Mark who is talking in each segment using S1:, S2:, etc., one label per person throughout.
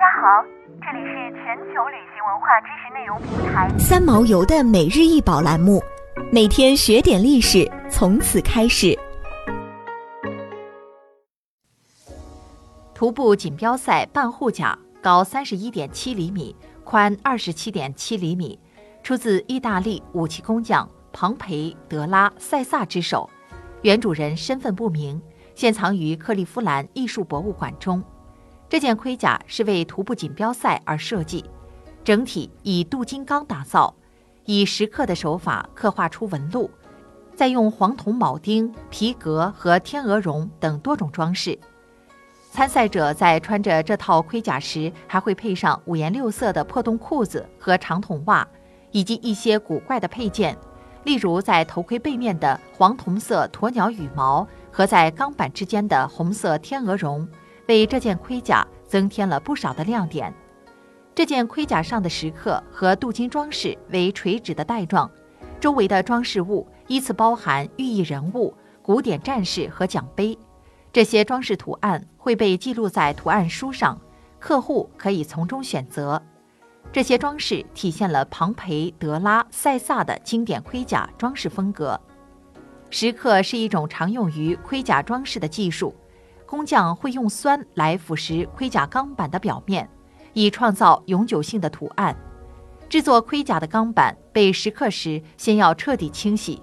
S1: 家好，这里是全球旅行文化知识内容平台
S2: 三毛游的每日一宝栏目，每天学点历史，从此开始。
S3: 徒步锦标赛半护甲，高三十一点七厘米，宽二十七点七厘米，出自意大利武器工匠庞培德拉塞萨之手，原主人身份不明，现藏于克利夫兰艺术博物馆中。这件盔甲是为徒步锦标赛而设计，整体以镀金刚打造，以石刻的手法刻画出纹路，再用黄铜铆钉、皮革和天鹅绒等多种装饰。参赛者在穿着这套盔甲时，还会配上五颜六色的破洞裤子和长筒袜，以及一些古怪的配件，例如在头盔背面的黄铜色鸵鸟羽毛和在钢板之间的红色天鹅绒。为这件盔甲增添了不少的亮点。这件盔甲上的石刻和镀金装饰为垂直的带状，周围的装饰物依次包含寓意人物、古典战士和奖杯。这些装饰图案会被记录在图案书上，客户可以从中选择。这些装饰体现了庞培德拉塞萨的经典盔甲装饰风格。石刻是一种常用于盔甲装饰的技术。工匠会用酸来腐蚀盔甲钢板的表面，以创造永久性的图案。制作盔甲的钢板被蚀刻时，先要彻底清洗，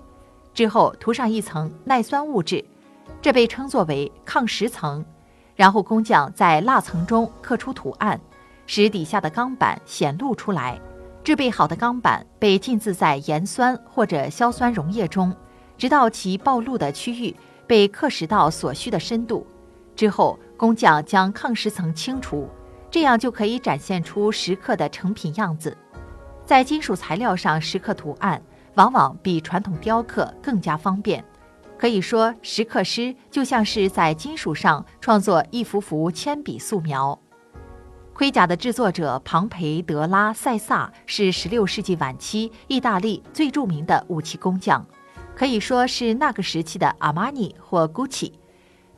S3: 之后涂上一层耐酸物质，这被称作为抗蚀层。然后工匠在蜡层中刻出图案，使底下的钢板显露出来。制备好的钢板被浸渍在盐酸或者硝酸溶液中，直到其暴露的区域被刻蚀到所需的深度。之后，工匠将抗蚀层清除，这样就可以展现出石刻的成品样子。在金属材料上石刻图案，往往比传统雕刻更加方便。可以说，石刻师就像是在金属上创作一幅幅铅笔素描。盔甲的制作者庞培德拉塞萨是16世纪晚期意大利最著名的武器工匠，可以说是那个时期的阿玛尼或 Gucci。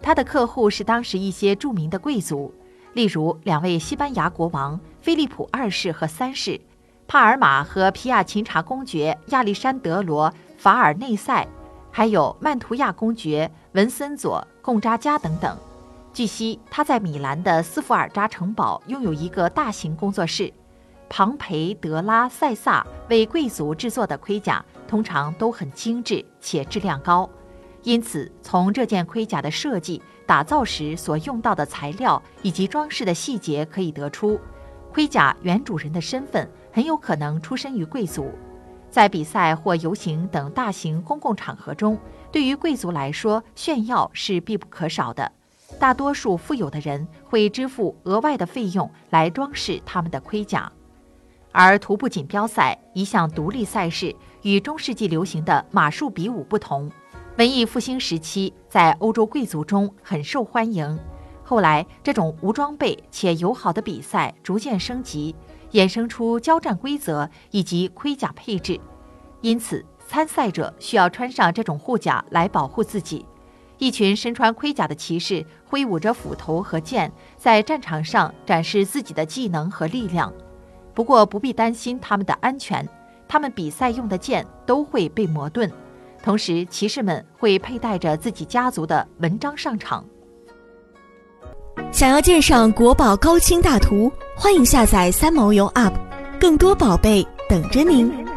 S3: 他的客户是当时一些著名的贵族，例如两位西班牙国王菲利普二世和三世，帕尔马和皮亚琴察公爵亚历山德罗法尔内塞，还有曼图亚公爵文森佐贡扎加等等。据悉，他在米兰的斯福尔扎城堡拥有一个大型工作室。庞培德拉塞萨为贵族制作的盔甲通常都很精致且质量高。因此，从这件盔甲的设计、打造时所用到的材料以及装饰的细节可以得出，盔甲原主人的身份很有可能出身于贵族。在比赛或游行等大型公共场合中，对于贵族来说，炫耀是必不可少的。大多数富有的人会支付额外的费用来装饰他们的盔甲。而徒步锦标赛一项独立赛事，与中世纪流行的马术比武不同。文艺复兴时期，在欧洲贵族中很受欢迎。后来，这种无装备且友好的比赛逐渐升级，衍生出交战规则以及盔甲配置。因此，参赛者需要穿上这种护甲来保护自己。一群身穿盔甲的骑士挥舞着斧头和剑，在战场上展示自己的技能和力量。不过，不必担心他们的安全，他们比赛用的剑都会被磨钝。同时，骑士们会佩戴着自己家族的纹章上场。
S2: 想要鉴赏国宝高清大图，欢迎下载三毛游 App，更多宝贝等着您。